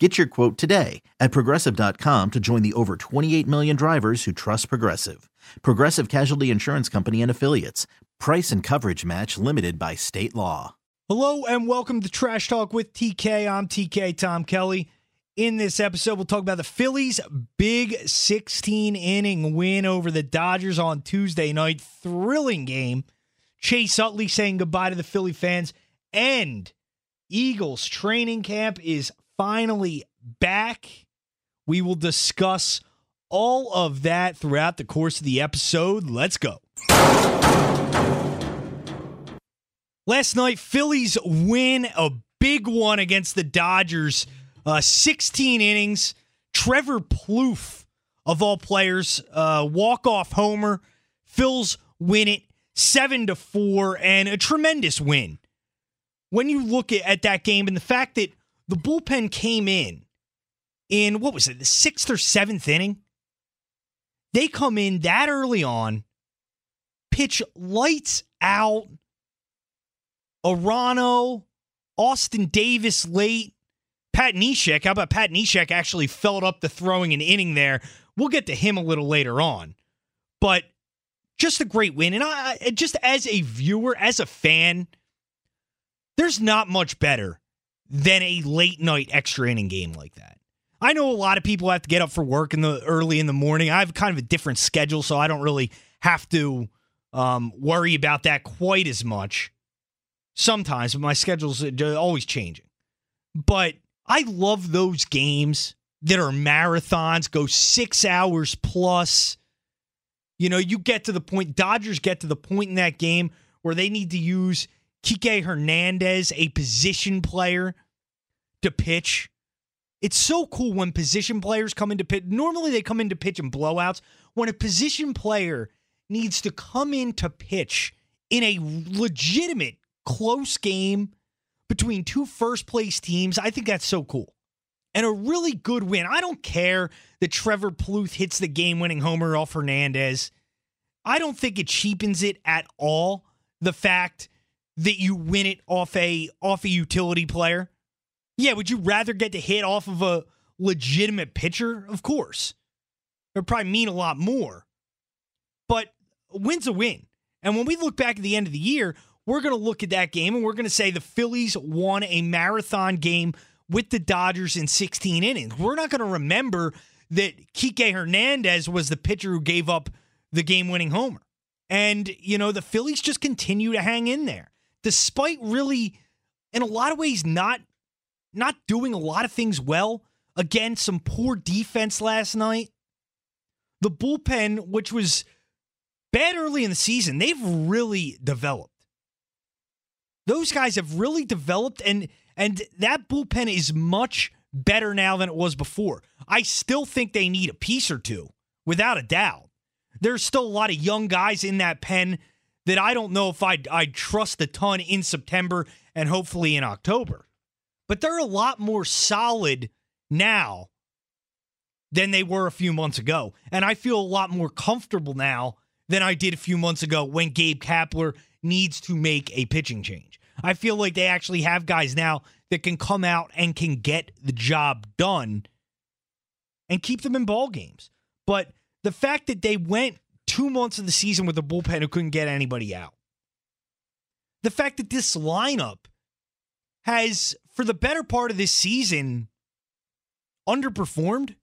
Get your quote today at progressive.com to join the over 28 million drivers who trust Progressive. Progressive Casualty Insurance Company and Affiliates. Price and coverage match limited by state law. Hello and welcome to Trash Talk with TK. I'm TK Tom Kelly. In this episode, we'll talk about the Phillies' big 16 inning win over the Dodgers on Tuesday night. Thrilling game. Chase Utley saying goodbye to the Philly fans. And Eagles training camp is finally back. We will discuss all of that throughout the course of the episode. Let's go. Last night, Phillies win a big one against the Dodgers. Uh, 16 innings. Trevor Plouffe, of all players, uh, walk off homer. Phils win it seven to four, and a tremendous win. When you look at, at that game and the fact that the bullpen came in in what was it, the sixth or seventh inning? They come in that early on, pitch lights out. Arano, Austin Davis late, Pat Neshek. How about Pat Neshek actually filled up the throwing an inning there? We'll get to him a little later on. But just a great win. And I just as a viewer, as a fan, there's not much better than a late night extra inning game like that. I know a lot of people have to get up for work in the early in the morning. I have kind of a different schedule, so I don't really have to um, worry about that quite as much. Sometimes, but my schedule's uh, always changing. But I love those games that are marathons, go six hours plus. You know, you get to the point, Dodgers get to the point in that game where they need to use Kike Hernandez, a position player, to pitch. It's so cool when position players come into pitch. Normally they come into pitch in blowouts. When a position player needs to come in to pitch in a legitimate close game between two first place teams, I think that's so cool. And a really good win. I don't care that Trevor Plouffe hits the game winning homer off Hernandez. I don't think it cheapens it at all. The fact that you win it off a off a utility player. Yeah, would you rather get to hit off of a legitimate pitcher? Of course. It would probably mean a lot more. But a win's a win. And when we look back at the end of the year, we're going to look at that game and we're going to say the Phillies won a marathon game with the Dodgers in 16 innings. We're not going to remember that Kike Hernandez was the pitcher who gave up the game winning homer. And, you know, the Phillies just continue to hang in there despite really, in a lot of ways, not not doing a lot of things well. Again, some poor defense last night. The bullpen, which was bad early in the season, they've really developed. Those guys have really developed, and and that bullpen is much better now than it was before. I still think they need a piece or two, without a doubt. There's still a lot of young guys in that pen that I don't know if I'd, I'd trust a ton in September and hopefully in October. But they're a lot more solid now than they were a few months ago. And I feel a lot more comfortable now than I did a few months ago when Gabe Kapler needs to make a pitching change. I feel like they actually have guys now that can come out and can get the job done and keep them in ball games. But the fact that they went two months of the season with a bullpen who couldn't get anybody out. The fact that this lineup has, for the better part of this season, underperformed.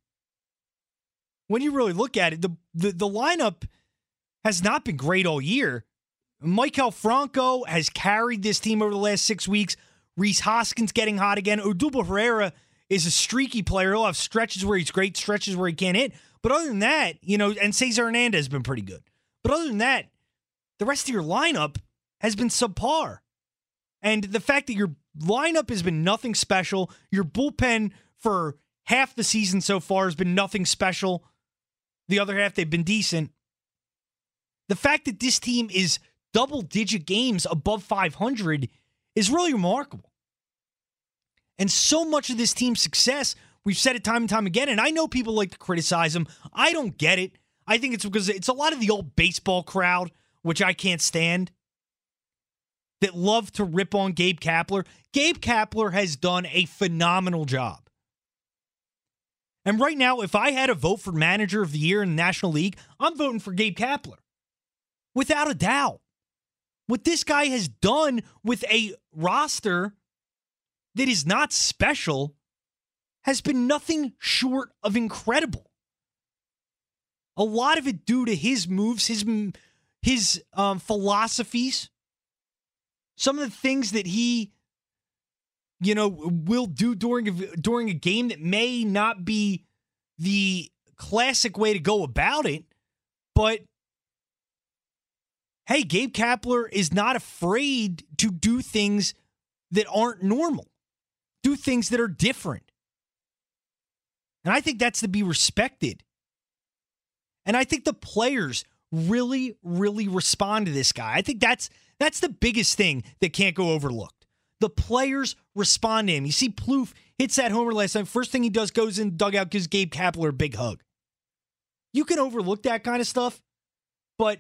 When you really look at it, the, the, the lineup has not been great all year. Maikel Franco has carried this team over the last six weeks. Rhys Hoskins getting hot again. Odubel Herrera is a streaky player. He'll have stretches where he's great, stretches where he can't hit. But other than that, you know, and Cesar Hernandez has been pretty good. But other than that, the rest of your lineup has been subpar. And the fact that your lineup has been nothing special, your bullpen for half the season so far has been nothing special. The other half, they've been decent. The fact that this team is double digit games above 500 is really remarkable. And so much of this team's success, we've said it time and time again, and I know people like to criticize them. I don't get it. I think it's because it's a lot of the old baseball crowd, which I can't stand, that love to rip on Gabe Kapler. Gabe Kapler has done a phenomenal job. And right now, if I had a vote for manager of the year in the National League, I'm voting for Gabe Kapler. Without a doubt. What this guy has done with a roster that is not special has been nothing short of incredible. A lot of it due to his moves, his his um, philosophies, some of the things that he you know, will do during a, during a game that may not be the classic way to go about it, but hey, Gabe Kapler is not afraid to do things that aren't normal, do things that are different. And I think that's to be respected. And I think the players really, really respond to this guy. I think that's that's the biggest thing that can't go overlooked. The players respond to him. You see, Plouffe hits that homer last time. First thing he does goes in dugout, gives Gabe Kapler a big hug. You can overlook that kind of stuff, but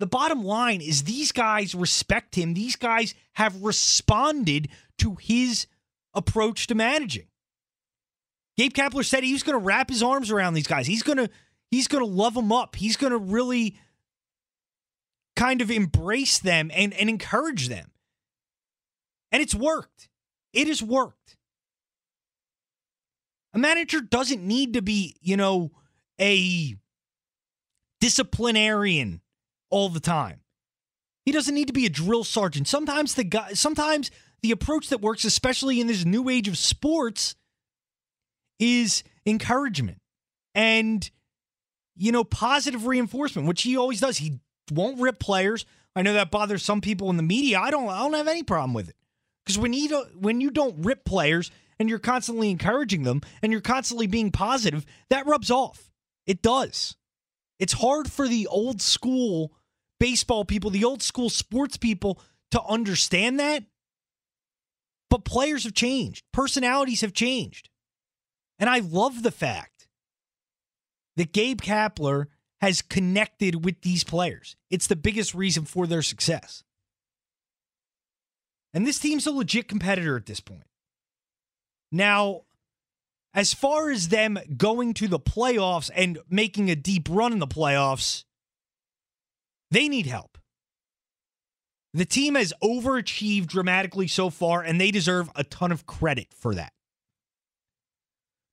the bottom line is these guys respect him. These guys have responded to his approach to managing. Gabe Kapler said he was going to wrap his arms around these guys. He's going to he's going to love them up. He's going to really kind of embrace them and, and encourage them. And it's worked. It has worked. A manager doesn't need to be, you know, a disciplinarian all the time. He doesn't need to be a drill sergeant. Sometimes the guy sometimes the approach that works, especially in this new age of sports, is encouragement and you know, positive reinforcement, which he always does. He won't rip players. I know that bothers some people in the media. I don't I don't have any problem with it. Because when you don't, when you don't rip players and you're constantly encouraging them and you're constantly being positive, that rubs off. It does. It's hard for the old school baseball people, the old school sports people to understand that. But players have changed, personalities have changed. And I love the fact that Gabe Kapler has connected with these players. It's the biggest reason for their success. And this team's a legit competitor at this point. Now, as far as them going to the playoffs and making a deep run in the playoffs, they need help. The team has overachieved dramatically so far, and they deserve a ton of credit for that.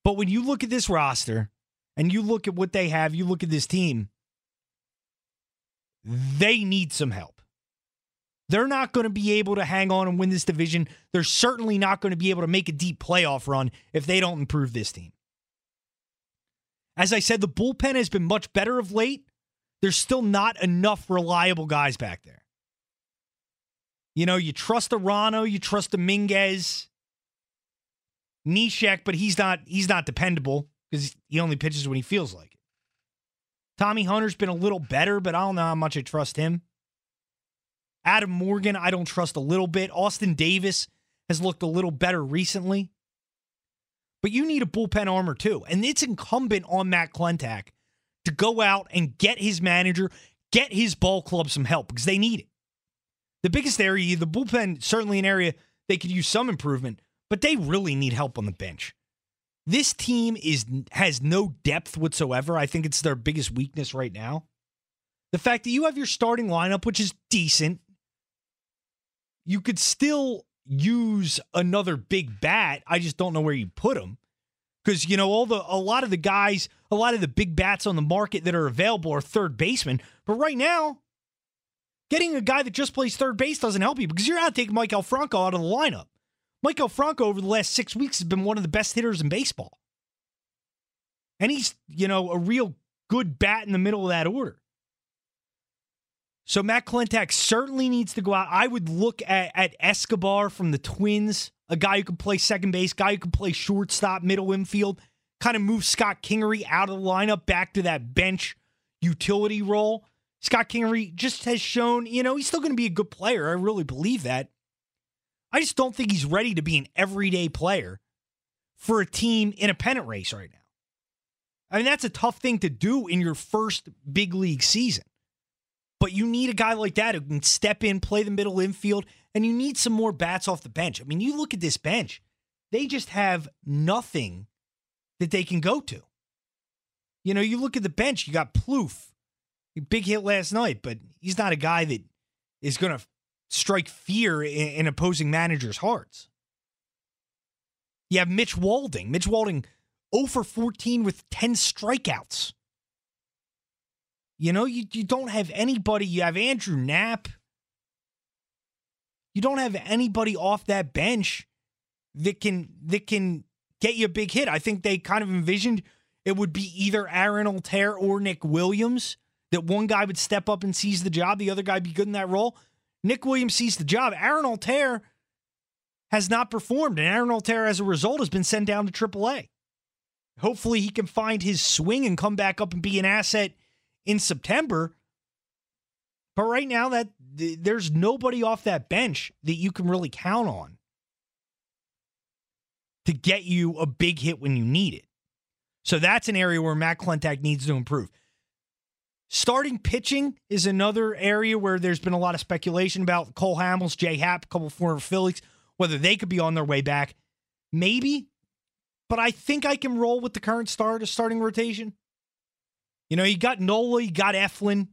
But when you look at this roster and you look at what they have, you look at this team, they need some help. They're not going to be able to hang on and win this division. They're certainly not going to be able to make a deep playoff run if they don't improve this team. As I said, the bullpen has been much better of late. There's still not enough reliable guys back there. You know, you trust Arano, you trust Dominguez, Neshek, but he's not he's not dependable because he only pitches when he feels like it. Tommy Hunter's been a little better, but I don't know how much I trust him. Adam Morgan, I don't trust a little bit. Austin Davis has looked a little better recently. But you need a bullpen armor too. And it's incumbent on Matt Klentak to go out and get his manager, get his ball club some help because they need it. The biggest area, the bullpen, certainly an area they could use some improvement, but they really need help on the bench. This team is has no depth whatsoever. I think it's their biggest weakness right now. The fact that you have your starting lineup, which is decent, you could still use another big bat. I just don't know where you put him. Because, you know, all the a lot of the guys, a lot of the big bats on the market that are available are third basemen. But right now, getting a guy that just plays third base doesn't help you because you're out taking Maikel Franco out of the lineup. Maikel Franco over the last six weeks has been one of the best hitters in baseball. And he's, you know, a real good bat in the middle of that order. So Matt Klentak certainly needs to go out. I would look at, at Escobar from the Twins, a guy who can play second base, guy who can play shortstop, middle infield, kind of move Scott Kingery out of the lineup back to that bench utility role. Scott Kingery just has shown, you know, he's still going to be a good player. I really believe that. I just don't think he's ready to be an everyday player for a team in a pennant race right now. I mean, that's a tough thing to do in your first big league season. But you need a guy like that who can step in, play the middle infield, and you need some more bats off the bench. I mean, you look at this bench, they just have nothing that they can go to. You know, you look at the bench, you got Plouffe, big hit last night, but he's not a guy that is going to strike fear in, in, opposing managers' hearts. You have Mitch Walding. Mitch Walding 0 for 14 with 10 strikeouts. You know, you, you don't have anybody. You have Andrew Knapp. You don't have anybody off that bench that can that can get you a big hit. I think they kind of envisioned it would be either Aaron Altherr or Nick Williams. That one guy would step up and seize the job, the other guy be good in that role. Nick Williams seize the job. Aaron Altherr has not performed, and Aaron Altherr, as a result, has been sent down to AAA. Hopefully, he can find his swing and come back up and be an asset in September. But right now, that there's nobody off that bench that you can really count on to get you a big hit when you need it. So that's an area where Matt Klentak needs to improve. Starting pitching is another area where there's been a lot of speculation about Cole Hamels, Jay Happ, a couple former Phillies, whether they could be on their way back. Maybe, but I think I can roll with the current start, starting rotation. You know, you got Nola, you got Eflin,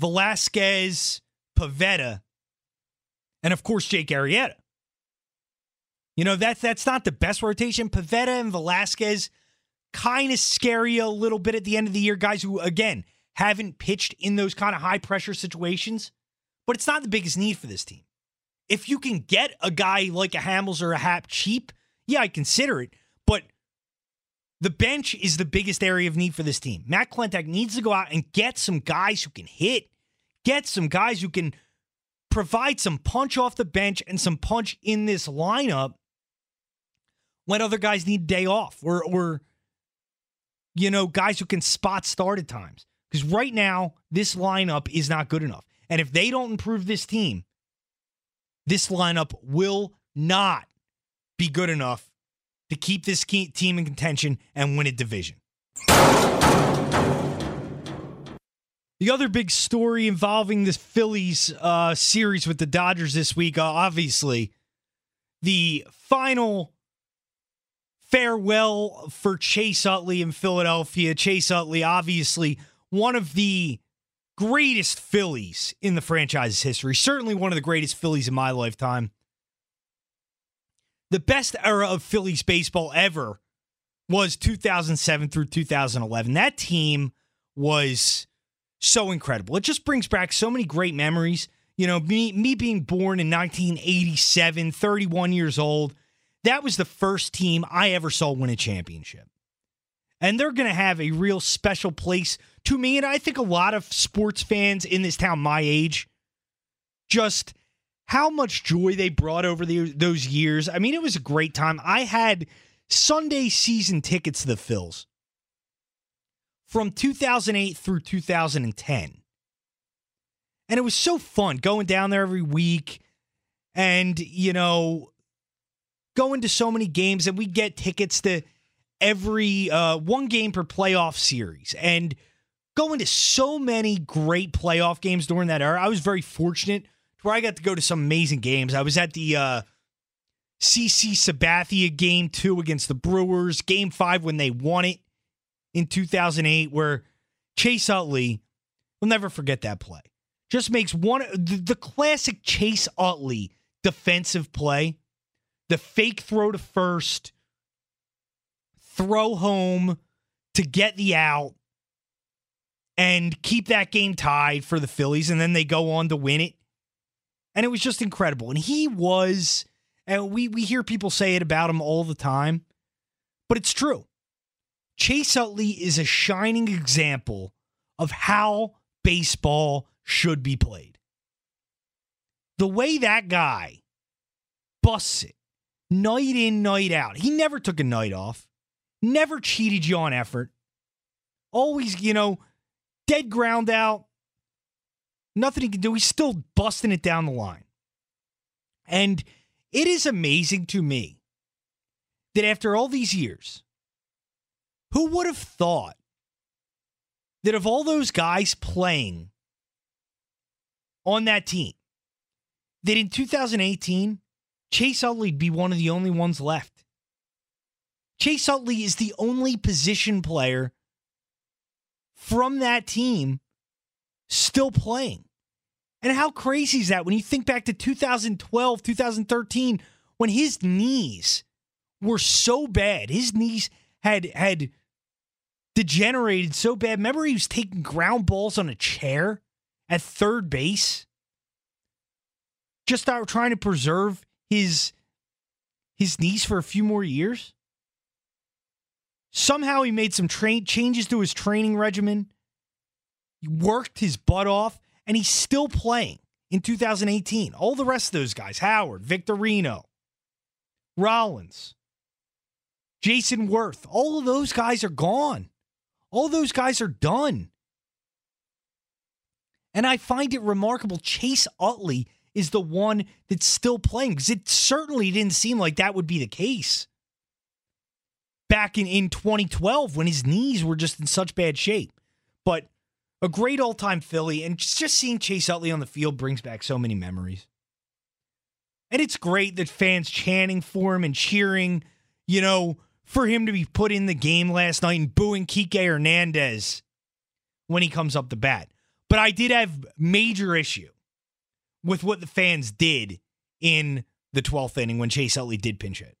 Velasquez, Pivetta, and of course Jake Arrieta. You know, that's that's not the best rotation. Pivetta and Velasquez kind of scary a little bit at the end of the year. Guys who, again, haven't pitched in those kind of high pressure situations, but it's not the biggest need for this team. If you can get a guy like a Hamels or a Happ cheap, yeah, I consider it. But the bench is the biggest area of need for this team. Matt Klentak needs to go out and get some guys who can hit, get some guys who can provide some punch off the bench and some punch in this lineup when other guys need day off or or you know, guys who can spot start at times. Because right now, this lineup is not good enough. And if they don't improve this team, this lineup will not be good enough to keep this team in contention and win a division. The other big story involving this Phillies uh, series with the Dodgers this week, uh, obviously, the final farewell for Chase Utley in Philadelphia. Chase Utley, obviously, one of the greatest Phillies in the franchise's history. Certainly one of the greatest Phillies in my lifetime. The best era of Phillies baseball ever was 2007 through 2011. That team was so incredible. It just brings back so many great memories. You know, me, me being born in 1987, 31 years old, that was the first team I ever saw win a championship. And they're going to have a real special place to me. And I think a lot of sports fans in this town, my age, just how much joy they brought over the, those years. I mean, it was a great time. I had Sunday season tickets to the Phils from 2008 through 2010. And it was so fun going down there every week and, you know, going to so many games and we get tickets to every uh, one game per playoff series and going to so many great playoff games during that era. I was very fortunate to where I got to go to some amazing games. I was at the uh, CC Sabathia game two against the Brewers, game five when they won it in 2008, where Chase Utley, we'll never forget that play. Just makes one the, the classic Chase Utley defensive play the fake throw to first, throw home to get the out, and keep that game tied for the Phillies. And then they go on to win it. And it was just incredible. And he was, and we, we hear people say it about him all the time, but it's true. Chase Utley is a shining example of how baseball should be played. The way that guy busts it, night in, night out. He never took a night off, never cheated you on effort. Always, you know, dead ground out, Nothing he can do. He's still busting it down the line. And it is amazing to me that after all these years, who would have thought that of all those guys playing on that team, that in 2018, Chase Utley'd be one of the only ones left. Chase Utley is the only position player from that team still playing. And how crazy is that when you think back to 2012, 2013, when his knees were so bad, his knees had had degenerated so bad. Remember, he was taking ground balls on a chair at third base, just out trying to preserve his his knees for a few more years. Somehow, he made some train changes to his training regimen. He worked his butt off and he's still playing in 2018. All the rest of those guys Howard, Victorino, Rollins, Jayson Werth all of those guys are gone. All those guys are done. And I find it remarkable. Chase Utley is the one that's still playing because it certainly didn't seem like that would be the case back in, in 2012 when his knees were just in such bad shape. But a great all time Philly, and just seeing Chase Utley on the field brings back so many memories. And it's great that fans chanting for him and cheering, you know, for him to be put in the game last night and booing Kike Hernandez when he comes up the bat. But I did have major issue with what the fans did in the 12th inning when Chase Utley did pinch hit.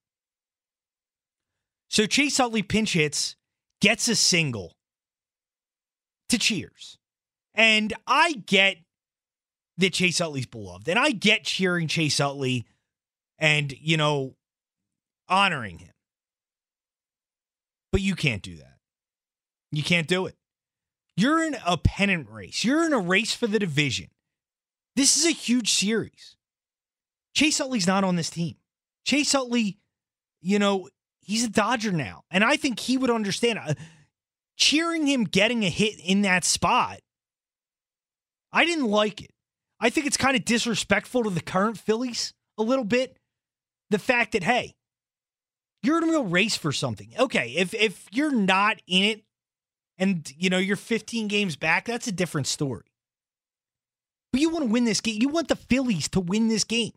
So Chase Utley pinch hits, gets a single, to cheers. And I get that Chase Utley's beloved, and I get cheering Chase Utley and, you know, honoring him. But you can't do that. You can't do it. You're in a pennant race, you're in a race for the division. This is a huge series. Chase Utley's not on this team. Chase Utley, you know, he's a Dodger now. And I think he would understand. Uh, cheering him getting a hit in that spot, I didn't like it. I think it's kind of disrespectful to the current Phillies a little bit. The fact that, hey, you're in a real race for something. Okay, if if you're not in it and you know you're 15 games back, that's a different story. But you want to win this game. You want the Phillies to win this game.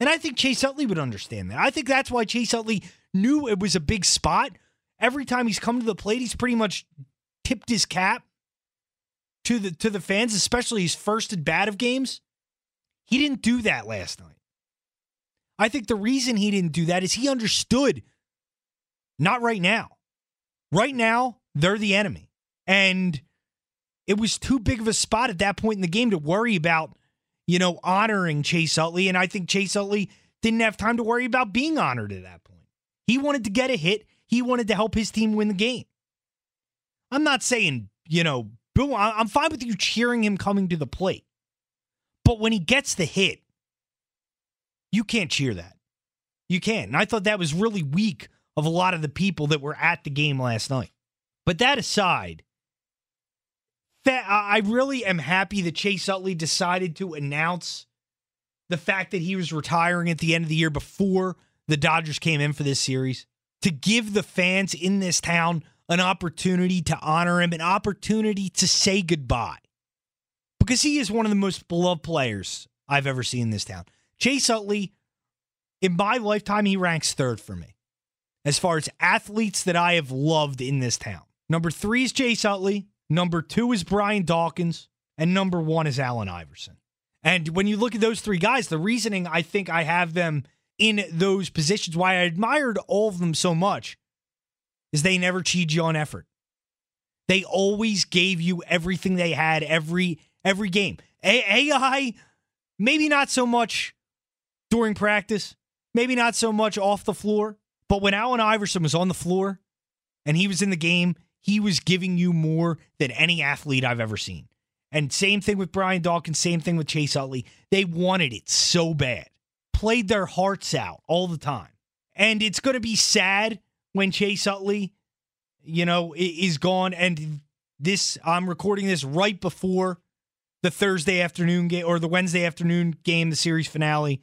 And I think Chase Utley would understand that. I think that's why Chase Utley knew it was a big spot every time he's come to the plate, he's pretty much tipped his cap to the to the fans, especially his first at bat of games. He didn't do that last night. I think the reason he didn't do that is he understood not right now. Right now, they're the enemy. And it was too big of a spot at that point in the game to worry about, you know, honoring Chase Utley. And I think Chase Utley didn't have time to worry about being honored at that. He wanted to get a hit. He wanted to help his team win the game. I'm not saying, you know, boom, I'm fine with you cheering him coming to the plate. But when he gets the hit, you can't cheer that. You can't. And I thought that was really weak of a lot of the people that were at the game last night. But that aside, I really am happy that Chase Utley decided to announce the fact that he was retiring at the end of the year before the Dodgers came in for this series to give the fans in this town an opportunity to honor him, an opportunity to say goodbye. Because he is one of the most beloved players I've ever seen in this town. Chase Utley, in my lifetime, he ranks third for me as far as athletes that I have loved in this town. Number three is Chase Utley. Number two is Brian Dawkins. And number one is Allen Iverson. And when you look at those three guys, the reasoning I think I have them in those positions, why I admired all of them so much, is they never cheated you on effort. They always gave you everything they had every every game. A- AI, maybe not so much during practice, maybe not so much off the floor, but when Allen Iverson was on the floor and he was in the game, he was giving you more than any athlete I've ever seen. And same thing with Brian Dawkins, same thing with Chase Utley. They wanted it so bad played their hearts out all the time. And it's going to be sad when Chase Utley, you know, is gone. And this, I'm recording this right before the Thursday afternoon game or the Wednesday afternoon game, the series finale.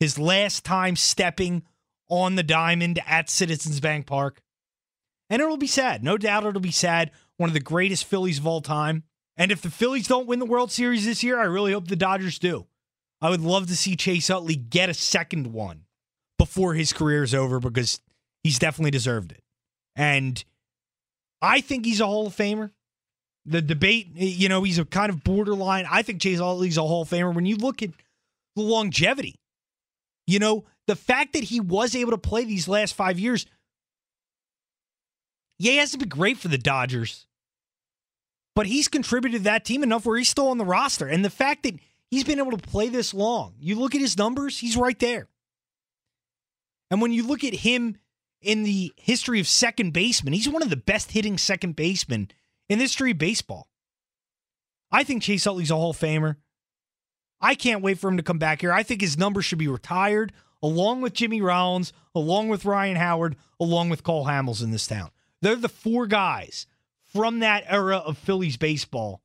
His last time stepping on the diamond at Citizens Bank Park. And it'll be sad. No doubt it'll be sad. One of the greatest Phillies of all time. And if the Phillies don't win the World Series this year, I really hope the Dodgers do. I would love to see Chase Utley get a second one before his career is over because he's definitely deserved it. And I think he's a Hall of Famer. The debate, you know, he's a kind of borderline. I think Chase Utley's a Hall of Famer. When you look at the longevity, you know, the fact that he was able to play these last five years, yeah, he hasn't been great for the Dodgers, but he's contributed to that team enough where he's still on the roster. And the fact that he's been able to play this long, you look at his numbers, he's right there. And when you look at him in the history of second baseman. He's one of the best hitting second basemen in the history of baseball. I think Chase Utley's a Hall of Famer. I can't wait for him to come back here. I think his number should be retired, along with Jimmy Rollins, along with Ryan Howard, along with Cole Hamels in this town. They're the four guys from that era of Phillies baseball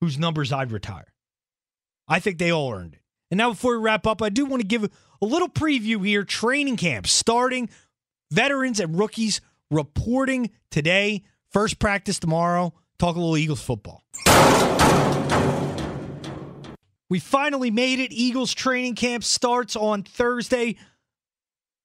whose numbers I'd retire. I think they all earned it. And now, before we wrap up, I do want to give a little preview here. Training camp starting Veterans and rookies reporting today. First practice tomorrow. Talk a little Eagles football. We finally made it. Eagles training camp starts on Thursday.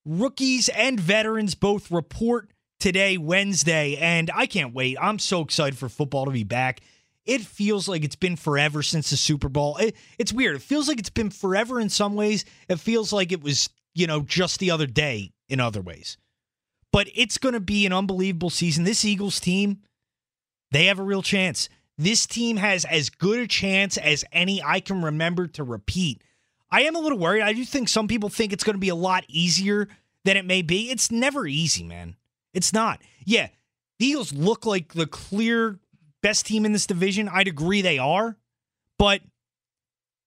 Rookies and veterans both report today, Wednesday, and I can't wait. I'm so excited for football to be back. It feels like it's been forever since the Super Bowl. It, it's weird. It feels like it's been forever in some ways. It feels like it was, you know, just the other day in other ways but it's going to be an unbelievable season. This Eagles team, they have a real chance. This team has as good a chance as any I can remember to repeat. I am a little worried. I do think some people think it's going to be a lot easier than it may be. It's never easy, man. It's not. Yeah, the Eagles look like the clear best team in this division. I'd agree they are, but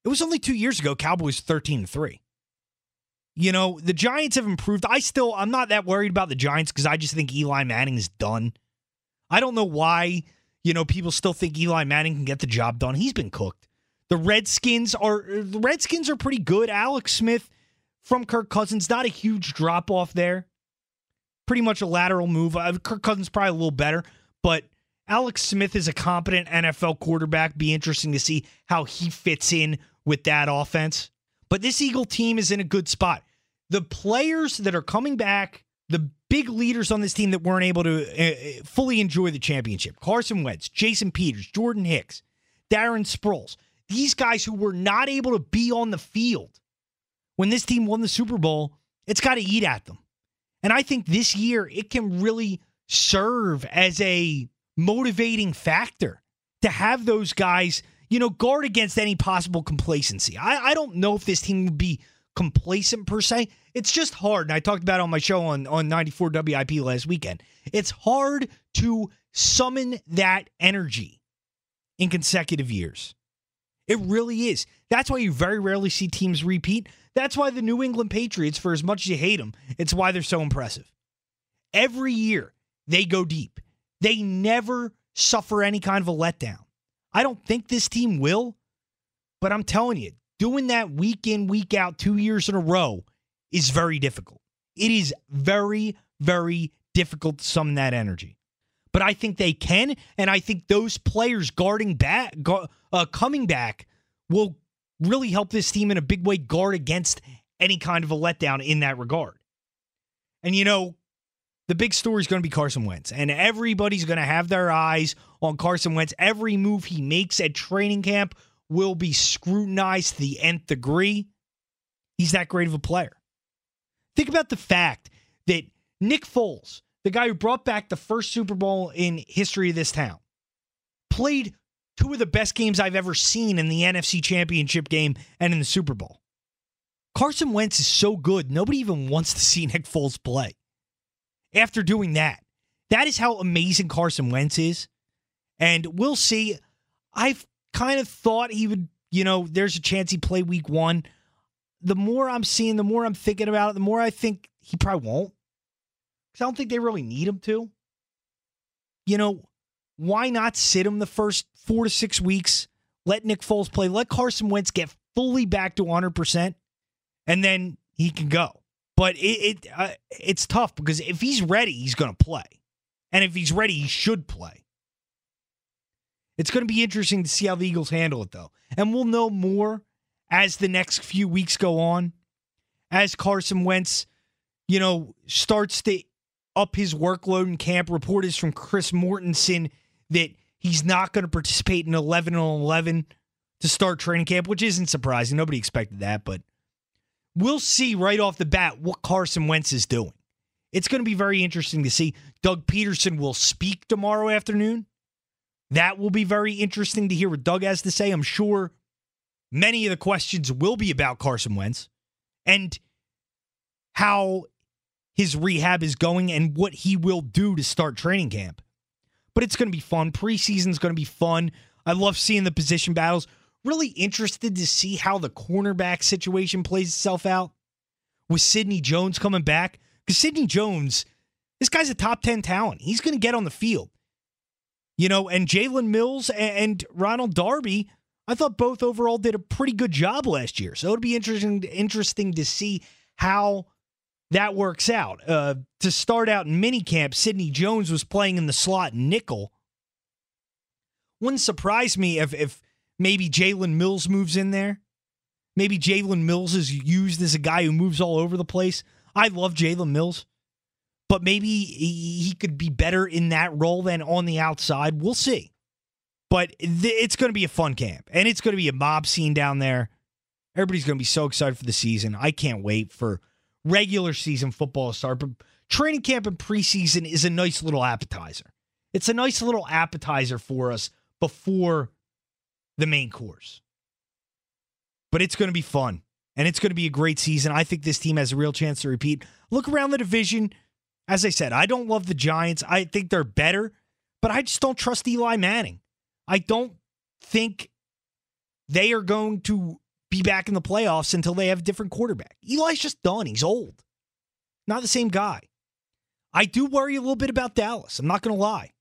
it was only two years ago. Cowboys thirteen three. You know, the Giants have improved. I still, I'm not that worried about the Giants because I just think Eli Manning is done. I don't know why, you know, people still think Eli Manning can get the job done. He's been cooked. The Redskins are the Redskins are pretty good. Alex Smith from Kirk Cousins, not a huge drop off there. Pretty much a lateral move. Uh, Kirk Cousins probably a little better, but Alex Smith is a competent NFL quarterback. Be interesting to see how he fits in with that offense. But this Eagle team is in a good spot the players that are coming back, the big leaders on this team that weren't able to uh, uh, fully enjoy the championship Carson Wentz, Jason Peters, Jordan Hicks, Darren Sproles, these guys who were not able to be on the field when this team won the Super Bowl, it's got to eat at them. And I think this year it can really serve as a motivating factor to have those guys, you know, guard against any possible complacency. I, I don't know if this team would be complacent per se. It's just hard. And I talked about on my show on, on 94 WIP last weekend. It's hard to summon that energy in consecutive years. It really is. That's why you very rarely see teams repeat. That's why the New England Patriots, for as much as you hate them, it's why they're so impressive. Every year, they go deep. They never suffer any kind of a letdown. I don't think this team will, but I'm telling you, doing that week in, week out, two years in a row is very difficult. It is very, very difficult to summon that energy. But I think they can, and I think those players guarding back, uh, coming back, will really help this team in a big way guard against any kind of a letdown in that regard. And you know, the big story is going to be Carson Wentz, and everybody's going to have their eyes on Carson Wentz. Every move he makes at training camp will be scrutinized to the nth degree. He's that great of a player. Think about the fact that Nick Foles, the guy who brought back the first Super Bowl in history of this town, played two of the best games I've ever seen in the NFC Championship game and in the Super Bowl. Carson Wentz is so good, nobody even wants to see Nick Foles play. After doing that, that is how amazing Carson Wentz is. And we'll see. I've kind of thought he would, you know, there's a chance he play week one. The more I'm seeing, the more I'm thinking about it, the more I think he probably won't. Because I don't think they really need him to. You know, why not sit him the first four to six weeks? Let Nick Foles play. Let Carson Wentz get fully back to 100%, and then he can go. But it, it uh, it's tough because if he's ready, he's going to play. And if he's ready, he should play. It's going to be interesting to see how the Eagles handle it, though. And we'll know more as the next few weeks go on, as Carson Wentz, you know, starts to up his workload in camp. Report is from Chris Mortensen that he's not going to participate in 11 on 11 to start training camp, which isn't surprising. Nobody expected that, but we'll see right off the bat what Carson Wentz is doing. It's going to be very interesting to see. Doug Pederson will speak tomorrow afternoon. That will be very interesting to hear what Doug has to say. I'm sure many of the questions will be about Carson Wentz and how his rehab is going and what he will do to start training camp. But it's going to be fun. Preseason is going to be fun. I love seeing the position battles. Really interested to see how the cornerback situation plays itself out with Sidney Jones coming back. Because Sidney Jones, this guy's a top 10 talent. He's going to get on the field. You know, and Jalen Mills and Ronald Darby, I thought both overall did a pretty good job last year. So it'll be interesting interesting to see how that works out. Uh, to start out in minicamp, Sidney Jones was playing in the slot nickel. Wouldn't surprise me if if maybe Jalen Mills moves in there. Maybe Jalen Mills is used as a guy who moves all over the place. I love Jalen Mills but maybe he could be better in that role than on the outside. We'll see. But it's going to be a fun camp, and it's going to be a mob scene down there. Everybody's going to be so excited for the season. I can't wait for regular season football to start. But training camp and preseason is a nice little appetizer. It's a nice little appetizer for us before the main course. But it's going to be fun, and it's going to be a great season. I think this team has a real chance to repeat. Look around the division as I said, I don't love the Giants. I think they're better, but I just don't trust Eli Manning. I don't think they are going to be back in the playoffs until they have a different quarterback. Eli's just done. He's old. Not the same guy. I do worry a little bit about Dallas. I'm not going to lie.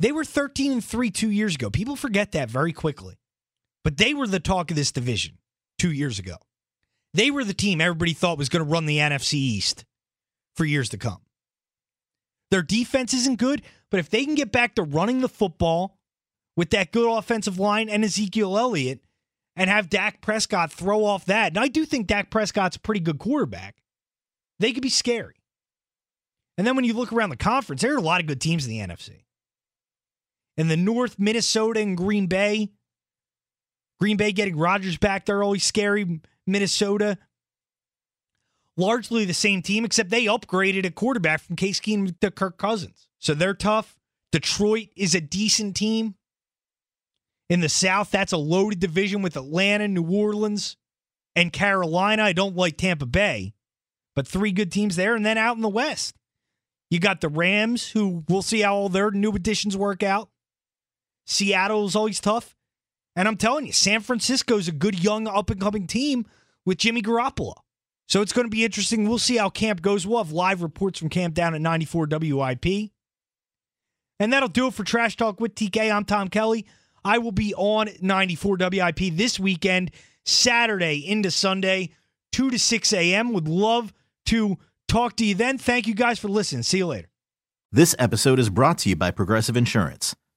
They were 13 and 3 2 years ago. People forget that very quickly. But they were the talk of this division 2 years ago. They were the team everybody thought was going to run the NFC East for years to come. Their defense isn't good, but if they can get back to running the football with that good offensive line and Ezekiel Elliott and have Dak Prescott throw off that, and I do think Dak Prescott's a pretty good quarterback, they could be scary. And then when you look around the conference, there are a lot of good teams in the NFC. In the North, Minnesota and Green Bay. Green Bay getting Rodgers back, they're always scary. Minnesota, largely the same team, except they upgraded a quarterback from Case Keenum to Kirk Cousins. So they're tough. Detroit is a decent team. In the South, that's a loaded division with Atlanta, New Orleans, and Carolina. I don't like Tampa Bay, but three good teams there. And then out in the West, you got the Rams, who we'll see how all their new additions work out. Seattle is always tough. And I'm telling you, San Francisco's a good young up and coming team with Jimmy Garoppolo. So it's going to be interesting. We'll see how camp goes. We'll have live reports from camp down at 94 WIP. And that'll do it for Trash Talk with TK. I'm Tom Kelly. I will be on 94 WIP this weekend, Saturday into Sunday, 2 to 6 a.m. Would love to talk to you then. Thank you guys for listening. See you later. This episode is brought to you by Progressive Insurance.